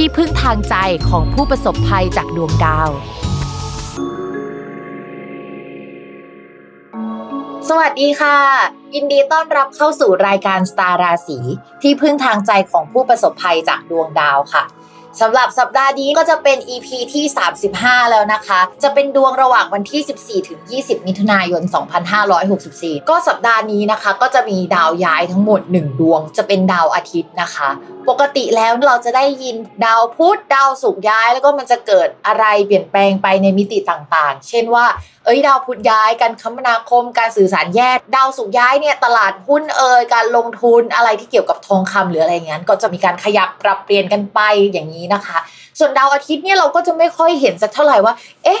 ที่พึ่งทางใจของผู้ประสบภัยจากดวงดาว สวัสดีค่ะ ยินดีต้อนรับเข้าสู่รายการสตาราศีที่พึ่งทางใจของผู้ประสบภัยจากดวงดาวค่ะสำหรับสัปดาห์นี้ก็จะเป็น EP ที่ 35 แล้วนะคะ จะเป็นดวงระหว่างวันที่ 14 ถึง 20 มิถุนายน 2564 ก็สัปดาห์นี้นะคะ ก็จะมีดาวย้ายทั้งหมด 1 ดวง จะเป็นดาวอาทิตย์นะคะ ปกติแล้วเราจะได้ยินดาวพุธดาวศุกร์ย้าย แล้วก็มันจะเกิดอะไรเปลี่ยนแปลงไปในมิติต่างๆ เช่นว่า เอ้ยดาวพุธย้ายการคมนาคม การสื่อสารแยกดาวศุกร์ย้ายเนี่ยตลาดหุ้นเอ่ยการลงทุนอะไรที่เกี่ยวกับทองคำหรืออะไรเงี้ยก็จะมีการขยับปรับเปลี่ยนกันไปอย่างนี้นะคะ ส่วนดาวอาทิตย์เนี่ยเราก็จะไม่ค่อยเห็นสักเท่าไหร่ว่า เอ๊ะ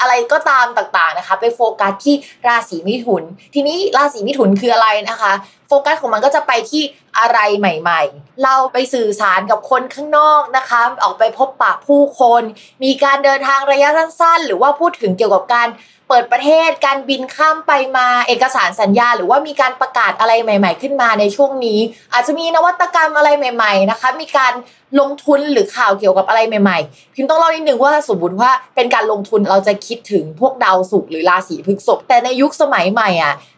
อะไรก็ตามต่างๆนะคะ ไปโฟกัสที่ราศีมิถุน ทีนี้ราศีมิถุนคืออะไรนะคะ โฟกัสของมันก็จะไปที่อะไรใหม่ ๆ เราไปสื่อสารกับคนข้างนอกนะคะ ออกไปพบปะผู้คน มีการเดินทางระยะสั้นๆ หรือว่าพูดถึงเกี่ยวกับการ เปิดประเทศการบินข้ามไปมาเอกสารสัญญา หรือว่ามีการประกาศอะไรใหม่ ๆ ขึ้นมาในช่วงนี้ อาจจะมีนวัตกรรมอะไรใหม่ ๆ นะคะ มีการลงทุนหรือข่าวเกี่ยวกับอะไรใหม่ๆ พิมต้องเล่านิดนึงว่าสมมติว่าเป็นการลงทุนเราจะคิดถึงพวกดาวศุกร์หรือราศีพฤษภแต่ในยุคสมัยใหม่อะ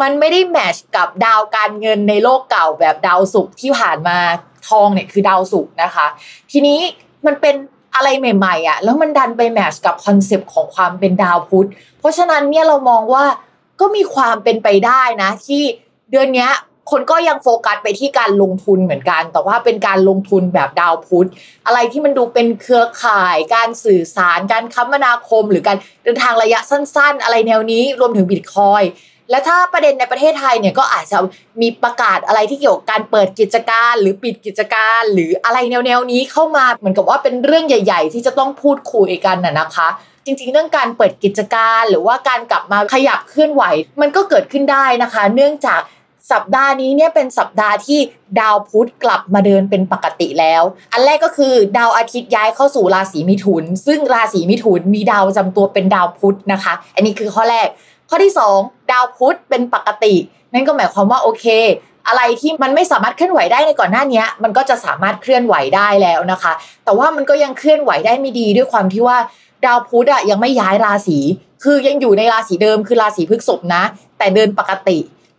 มันไม่ได้ match กับดาวการเงินในโลกเก่าแบบดาวศุกร์ที่ผ่านมาทองเนี่ยคือดาวศุกร์นะคะ ทีนี้มันเป็นอะไรใหม่ๆอะแล้วมันดันไป match กับ concept ของความเป็นดาวพุธ เพราะฉะนั้นเนี่ยเรามองว่าก็มีความเป็นไปได้นะ ที่เดือนนี้คนก็ยังโฟกัสไปที่การลงทุนเหมือนกัน แต่ว่าเป็นการลงทุนแบบดาวพุธ อะไรที่มันดูเป็นเครือข่าย การสื่อสาร การคมนาคม หรือการเดินทางระยะสั้น ๆ อะไรแนวนี้รวมถึงบิตคอย และถ้าประเด็นในประเทศไทยเนี่ยก็อาจจะมีประกาศอะไรที่เกี่ยวกับการเปิดกิจการหรือปิดกิจการ หรืออะไรแนวๆนี้เข้ามาเหมือนกับว่าเป็นเรื่องใหญ่ ๆ ที่จะต้องพูดคุยกันน่ะนะคะ จริงๆ เรื่องการเปิดกิจการหรือว่าการกลับมาขยับเคลื่อนไหว มันก็เกิดขึ้นได้นะคะ เนื่องจากสัปดาห์นี้เนี่ยเป็นสัปดาห์ที่ดาวพุธกลับมาเดินเป็นปกติแล้ว อันแรกก็คือดาวอาทิตย์ย้ายเข้าสู่ราศีมิถุน ซึ่งราศีมิถุนมีดาวจำตัวเป็นดาวพุธนะคะ อันนี้คือข้อแรก ข้อที่ 2 ดาวพุธเป็นปกติ นั่นก็หมายความว่าโอเค อะไรที่มันไม่สามารถเคลื่อนไหวได้ในก่อนหน้านี้มันก็จะสามารถเคลื่อนไหวได้แล้วนะคะ แต่ว่ามันก็ยังเคลื่อนไหวได้ไม่ดีด้วยความที่ว่าดาวพุธอะยังไม่ย้ายราศี คือยังอยู่ในราศีเดิมคือราศีพฤษภนะ แต่เดินปกติ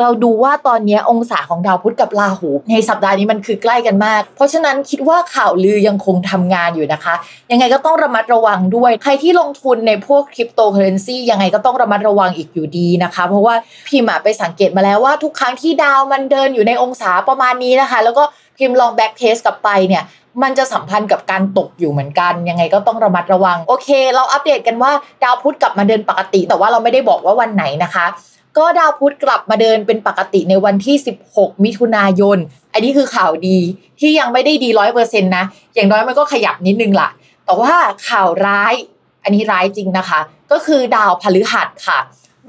เราดูว่าตอนนี้องศาของดาวพุธกับราหู ในสัปดาห์นี้มันคือใกล้กันมาก เพราะฉะนั้นคิดว่าข่าวลือยังคงทำงานอยู่นะคะ ยังไงก็ต้องระมัดระวังด้วย ใครที่ลงทุนในพวกคริปโตเคอเรนซียังไงก็ต้องระมัดระวังอีกอยู่ดีนะคะ เพราะว่าพิมพ์ไปสังเกตมาแล้วว่าทุกครั้งที่ดาวมันเดินอยู่ในองศาประมาณนี้นะคะ แล้วก็พิมพ์ลอง backtest กลับไปเนี่ยมันจะสัมพันธ์กับการตกอยู่เหมือนกัน ยังไงก็ต้องระมัดระวัง โอเค เราอัปเดตกันว่าดาวพุธกลับมาเดินปกติ แต่ว่าเราไม่ได้บอกว่าวันไหนนะคะ ก็ดาวพุธกลับมาเดินเป็นปกติในวันที่ 16 มิถุนายน อันนี้คือข่าวดีที่ยังไม่ได้ดีร้อยเปอร์เซ็นต์นะ อย่างน้อยมันก็ขยับนิดนึงล่ะ แต่ว่าข่าวร้าย อันนี้ร้ายจริงนะคะ ก็คือดาวพฤหัสค่ะ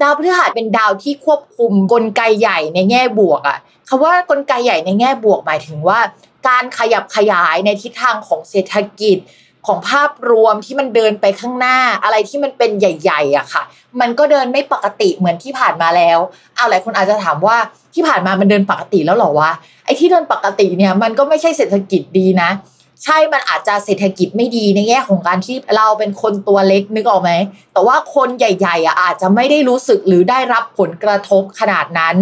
ดาวพฤหัสเป็นดาวที่ควบคุมกลไกใหญ่ในแง่บวกอะคำว่ากลไกใหญ่ในแง่บวกหมายถึงว่า การขยับขยายในทิศทางของเศรษฐกิจ ของภาพรวมที่มันเดินไปข้างหน้าอะไรที่มันเป็นใหญ่ๆอะค่ะ มันก็เดินไม่ปกติเหมือนที่ผ่านมาแล้วเอาหลายคนอาจจะถามว่าที่ผ่านมามันเดินปกติแล้วหรอวะไอ้ที่เดินปกติเนี่ยมันก็ไม่ใช่เศรษฐกิจดีนะ ใช่มันอาจจะเศรษฐกิจไม่ดีในแง่ของการที่เราเป็นคนตัวเล็กนึกออกไหม แต่ว่าคนใหญ่ๆอะอาจจะไม่ได้รู้สึกหรือได้รับผลกระทบขนาดนั้น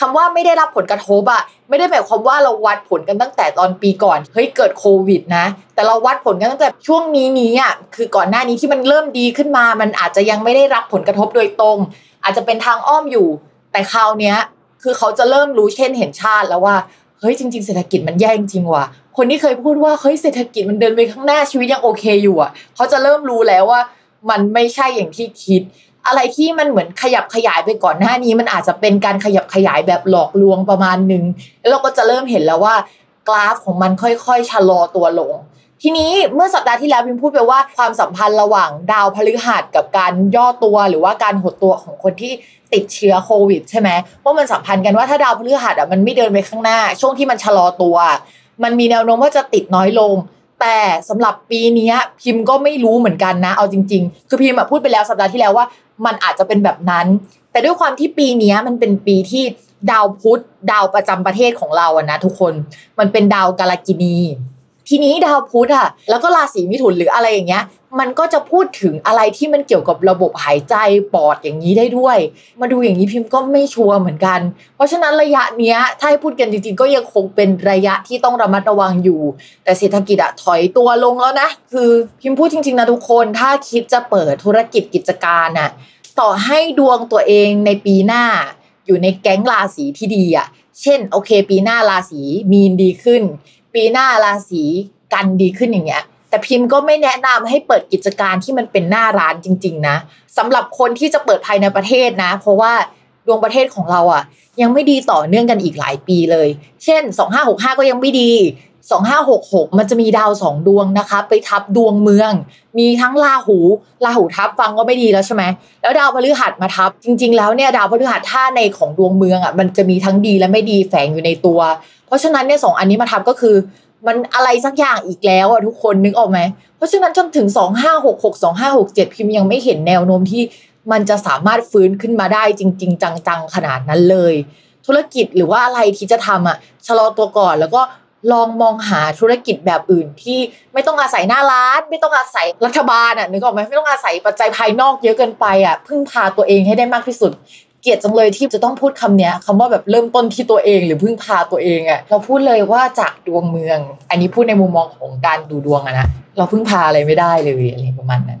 คำว่าไม่ได้รับผลกระทบอะไม่ได้หมายความว่าเราวัดผลกันตั้งแต่ตอนปีก่อนเฮ้ยเกิดโควิดนะ แต่เราวัดผลกันตั้งแต่ช่วงนี้นี้อะคือก่อนหน้านี้ที่มันเริ่มดีขึ้นมา มันอาจจะยังไม่ได้รับผลกระทบโดยตรง อาจจะเป็นทางอ้อมอยู่ แต่คราวเนี้ยคือเขาจะเริ่มรู้เช่นเห็นชาติแล้วว่าเฮ้ยจริง ๆ เศรษฐกิจมันแย่จริงว่ะ คนที่เคยพูดว่าเฮ้ยเศรษฐกิจมันเดินไปข้างหน้าชีวิตยังโอเคอยู่อะเขาจะเริ่มรู้แล้วว่า มันไม่ใช่อย่างที่คิด อะไรที่มันเหมือนขยับขยายไปก่อนหน้านี้มันอาจจะเป็นการขยับขยายแบบหลอกลวงประมาณหนึ่งแล้วเราก็จะเริ่มเห็นแล้วว่ากราฟของมันค่อยๆชะลอตัวลงทีนี้เมื่อสัปดาห์ที่แล้วพิมพูดไปว่าความสัมพันธ์ระหว่างดาวพฤหัสกับการย่อตัวหรือว่าการหดตัวของคนที่ติดเชื้อโควิดใช่ไหมว่ามันสัมพันธ์กันว่าถ้าดาวพฤหัสอะมันไม่เดินไปข้างหน้า ช่วงที่มันชะลอตัว มันมีแนวโน้มว่าจะติดน้อยลง แต่สำหรับปีนี้พิมพ์ก็ไม่รู้เหมือนกันนะ เอาจริง ๆ คือพิมพ์พูดไปแล้วสัปดาห์ที่แล้วว่า มันอาจจะเป็นแบบนั้น แต่ด้วยความที่ปีนี้มันเป็นปีที่ดาวพุธดาวประจำประเทศของเราอะนะทุกคน มันเป็นดาวกาลกินี ทีนี้ดาวพุธอะแล้วก็ราศีมิถุนหรืออะไรอย่างเงี้ย มันก็จะพูดถึงอะไรที่มันเกี่ยวกับระบบหายใจปอดอย่างนี้ได้ด้วย มาดูอย่างนี้พิมพ์ก็ไม่ชัวร์เหมือนกัน เพราะฉะนั้นระยะเนี้ยถ้าให้พูดกันจริงๆ ก็ยังคงเป็นระยะที่ต้องระมัดระวังอยู่ แต่เศรษฐกิจอะถอยตัวลงแล้วนะ คือพิมพ์พูดจริงๆนะทุกคนถ้าคิดจะเปิดธุรกิจกิจการอะต่อให้ดวงตัวเองในปีหน้า อยู่ในแก๊งราศีที่ดีอะ เช่นโอเค ปีหน้าราศีมีนดีขึ้น ปีหน้าราศีกันดีขึ้นอย่างเงี้ยแต่พิมพ์ก็ไม่แนะนำให้เปิดกิจการที่มันเป็นหน้าร้านจริง ๆ นะสำหรับคนที่จะเปิดภายในประเทศนะ เพราะว่าดวงประเทศของเราอะ ยังไม่ดีต่อเนื่องกันอีกหลายปีเลย เช่น 2565 ก็ยังไม่ดี 2566 มันจะมีดาวสองดวงนะคะ ไปทับดวงเมือง มีทั้งราหูราหูทับฟังก็ไม่ดีแล้วใช่ไหมแล้วดาวพฤหัสมาทับ จริง ๆ แล้วเนี่ยดาวพฤหัสท่าในของดวงเมืองอะมันจะมีทั้งดีและไม่ดีแฝงอยู่ในตัว เพราะฉะนั้นเนี่ยสองอันนี้มาทับก็คือ มันอะไรสักอย่างอีกแล้วอะทุกคนนึกออกไหมเพราะฉะนั้นจนถึง 2566 2567 พิมพ์ยังไม่เห็นแนวโน้มที่มันจะสามารถฟื้นขึ้นมาได้จริง ๆ จังๆขนาดนั้นเลย ธุรกิจหรือว่าอะไรที่จะทำอะชะลอตัวก่อนแล้วก็ ลองมองหาธุรกิจแบบอื่นที่ไม่ต้องอาศัยหน้าร้าน ไม่ต้องอาศัยรัฐบาลอะนึกออกไหมไม่ต้องอาศัยปัจจัยภายนอกเยอะเกินไปอะพึ่งพาตัวเองให้ได้มากที่สุด เกลียดจังเลยที่จะต้องพูดคำนี้คำว่าแบบเริ่มต้นที่ตัวเองหรือพึ่งพาตัวเองอะเราพูดเลยว่าจากดวงเมือง อันนี้พูดในมุมมองของการดูดวงอะนะเราพึ่งพาอะไรไม่ได้เลยอะไรประมาณนั้น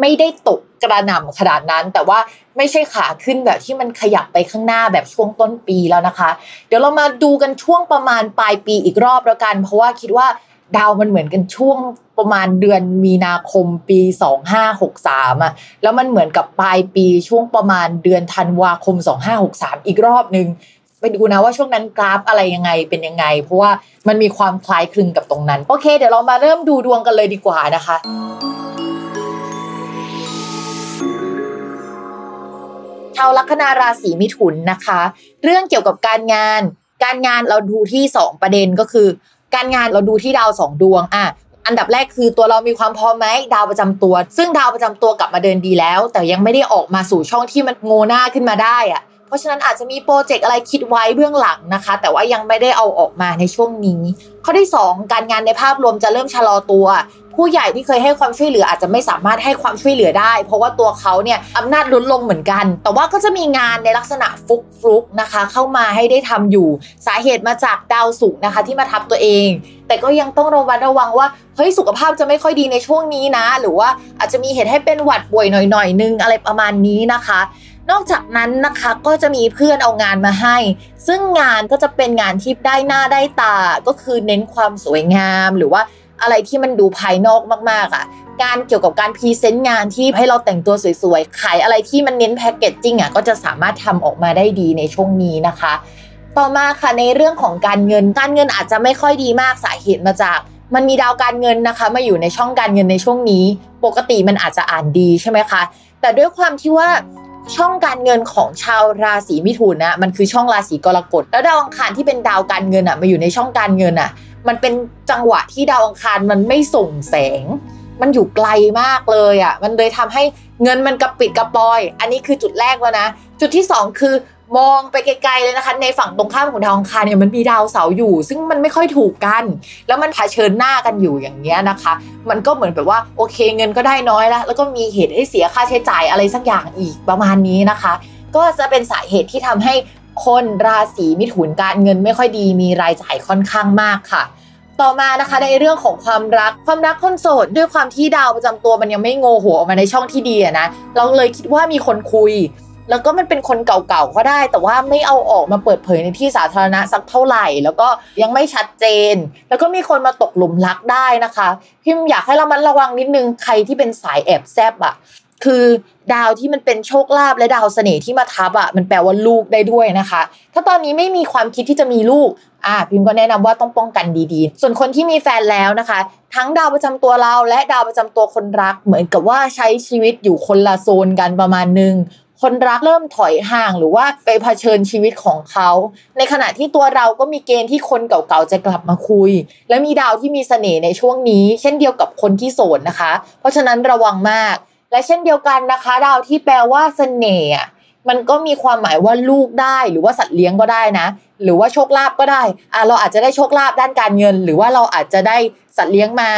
ไม่ได้ตกกระหน่ำขนาดนั้น แต่ว่าไม่ใช่ขาขึ้นแบบที่มันขยับไปข้างหน้าแบบช่วงต้นปีแล้วนะคะ เดี๋ยวเรามาดูกันช่วงประมาณปลายปีอีกรอบแล้วกัน เพราะว่าคิดว่าดาวมันเหมือนกันช่วงประมาณเดือนมีนาคมปี 2563อะแล้วมันเหมือนกับปลายปีช่วงประมาณเดือนธันวาคม 2563 อีกรอบหนึ่งไปดูนะว่าช่วงนั้นกราฟอะไรยังไงเป็นยังไง เพราะว่ามันมีความคล้ายคลึงกับตรงนั้น โอเค เดี๋ยวเรามาเริ่มดูดวงกันเลยดีกว่านะคะ ชาวลัคนาราศีมิถุนนะคะ เรื่องเกี่ยวกับการงาน การงานเราดูที่ 2 ประเด็นก็คือ การงานเราดูที่ดาวสองดวงอะอันดับแรกคือตัวเรามีความพร้อมไหมดาวประจำตัว ซึ่งดาวประจำตัวกลับมาเดินดีแล้ว แต่ยังไม่ได้ออกมาสู่ช่องที่มันโงหน้าขึ้นมาได้อะ ราะฉะนั้นอาจจะมีโปรเจกต์อะไรคิดไว้เบื้องหลังนะคะ แต่ว่ายังไม่ได้เอาออกมาในช่วงนี้ ข้อที่ 2 การงานในภาพรวมจะเริ่มชะลอตัว ผู้ใหญ่ที่เคยให้ความช่วยเหลืออาจจะไม่สามารถให้ความช่วยเหลือได้ เพราะว่าตัวเขาเนี่ยอำนาจลดลงเหมือนกัน แต่ว่าก็จะมีงานในลักษณะฟุกฟุกนะคะ เข้ามาให้ได้ทำอยู่ สาเหตุมาจากดาวศุกร์นะคะที่มาทับตัวเอง แต่ก็ยังต้องระวัดระวังว่าเฮ้ยสุขภาพจะไม่ค่อยดีในช่วงนี้นะ หรือว่าอาจจะมีเหตุให้เป็นหวัดป่วยหน่อยๆนึงอะไรประมาณนี้นะคะ นอกจากนั้นนะคะก็จะมีเพื่อนเอางานมาให้ ซึ่งงานก็จะเป็นงานที่ได้หน้าได้ตาก็คือเน้นความสวยงามหรือว่าอะไรที่มันดูภายนอกมากๆอะ่ะการเกี่ยวกับการพรีเซนต์งานที่ให้เราแต่งตัวสวยๆ ขายอะไรที่มันเน้นแพคเกจจิ้งอะก็จะสามารถทำออกมาได้ดีในช่วงนี้นะคะ ต่อมาค่ะในเรื่องของการเงินการเงินอาจจะไม่ค่อยดีมากสาเหตุมาจาก มันมีดาวการเงินนะคะ มาอยู่ในช่องการเงินในช่วงนี้ ปกติมันอาจจะอ่านดีใช่ไหมคะแต่ด้วยความที่ว่า ช่องการเงินของชาวราศีมิถุนนะมันคือช่องราศีกรกฎแล้วดาวอังคารที่เป็นดาวการเงินอะมาอยู่ในช่องการเงินอะ มันเป็นจังหวะที่ดาวอังคารมันไม่ส่งแสง มันอยู่ไกลมากเลยอะมันเลยทำให้เงินมันกระปิดกระปอย อันนี้คือจุดแรกแล้วนะ จุดที่สองคือ มองไปไกลๆเลยนะคะ ในฝั่งตรงข้ามของดาวอังคารเนี่ยมันมีดาวเสาร์อยู่ ซึ่งมันไม่ค่อยถูกกัน แล้วมันเผชิญหน้ากันอยู่อย่างเงี้ยนะคะ มันก็เหมือนแบบว่าโอเคเงินก็ได้น้อยแล้วแล้วก็มีเหตุให้เสียค่าใช้จ่ายอะไรสักอย่างอีกประมาณนี้นะคะ ก็จะเป็นสาเหตุที่ทำให้คนราศีมิถุนการเงินไม่ค่อยดีมีรายจ่ายค่อนข้างมากค่ะต่อมานะคะในเรื่องของความรักความรักคนโสด ด้วยความที่ดาวประจำตัวมันยังไม่โงหัวออกมาในช่องที่ดีนะเราเลยคิดว่ามีคนคุย แล้วก็มันเป็นคนเก่าๆก็ได้ แต่ว่าไม่เอาออกมาเปิดเผยในที่สาธารณะสักเท่าไหร่ แล้วก็ยังไม่ชัดเจน แล้วก็มีคนมาตกหลุมรักได้นะคะพิมอยากให้เรามันระวังนิดนึงใครที่เป็นสายแอบแซบอะคือดาวที่มันเป็นโชคลาภและดาวเสน่ห์ที่มาทับอะมันแปลว่าลูกได้ด้วยนะคะ ถ้าตอนนี้ไม่มีความคิดที่จะมีลูกอ่าพิมก็แนะนำว่าต้องป้องกันดีๆ ส่วนคนที่มีแฟนแล้วนะคะ ทั้งดาวประจำตัวเราและดาวประจำตัวคนรัก เหมือนกับว่าใช้ชีวิตอยู่คนละโซนกันประมาณนึง คนรักเริ่มถอยห่างหรือว่าไปเผชิญชีวิตของเขา ในขณะที่ตัวเราก็มีเกณฑ์ที่คนเก่าๆจะกลับมาคุย และมีดาวที่มีเสน่ห์ในช่วงนี้ เช่นเดียวกับคนที่โสดนะคะ เพราะฉะนั้นระวังมาก และเช่นเดียวกันนะคะ ดาวที่แปลว่าเสน่ห์อะมันก็มีความหมายว่าลูกได้ หรือว่าสัตว์เลี้ยงก็ได้นะ หรือว่าโชคลาภก็ได้อะเราอาจจะได้โชคลาภด้านการเงิน หรือว่าเราอาจจะได้สัตว์เลี้ยงมา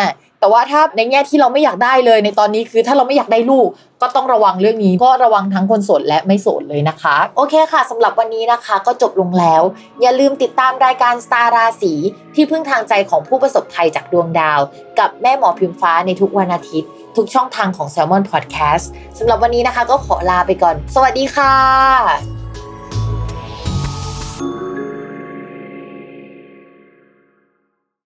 แต่ว่าถ้าในแง่ที่เราไม่อยากได้เลยในตอนนี้คือถ้าเราไม่อยากได้ลูกก็ต้องระวังเรื่องนี้ก็ระวังทั้งคนโสดและไม่โสดเลยนะคะ โอเคค่ะสำหรับวันนี้นะคะ ก็จบลงแล้ว อย่าลืมติดตามรายการสตาราศีที่พึ่งทางใจของผู้ประสบภัยจากดวงดาว กับแม่หมอพิมฟ้าในทุกวันอาทิตย์ ทุกช่องทางของ Salmon Podcast สำหรับวันนี้นะคะ ก็ขอลาไปก่อน สวัสดีค่ะ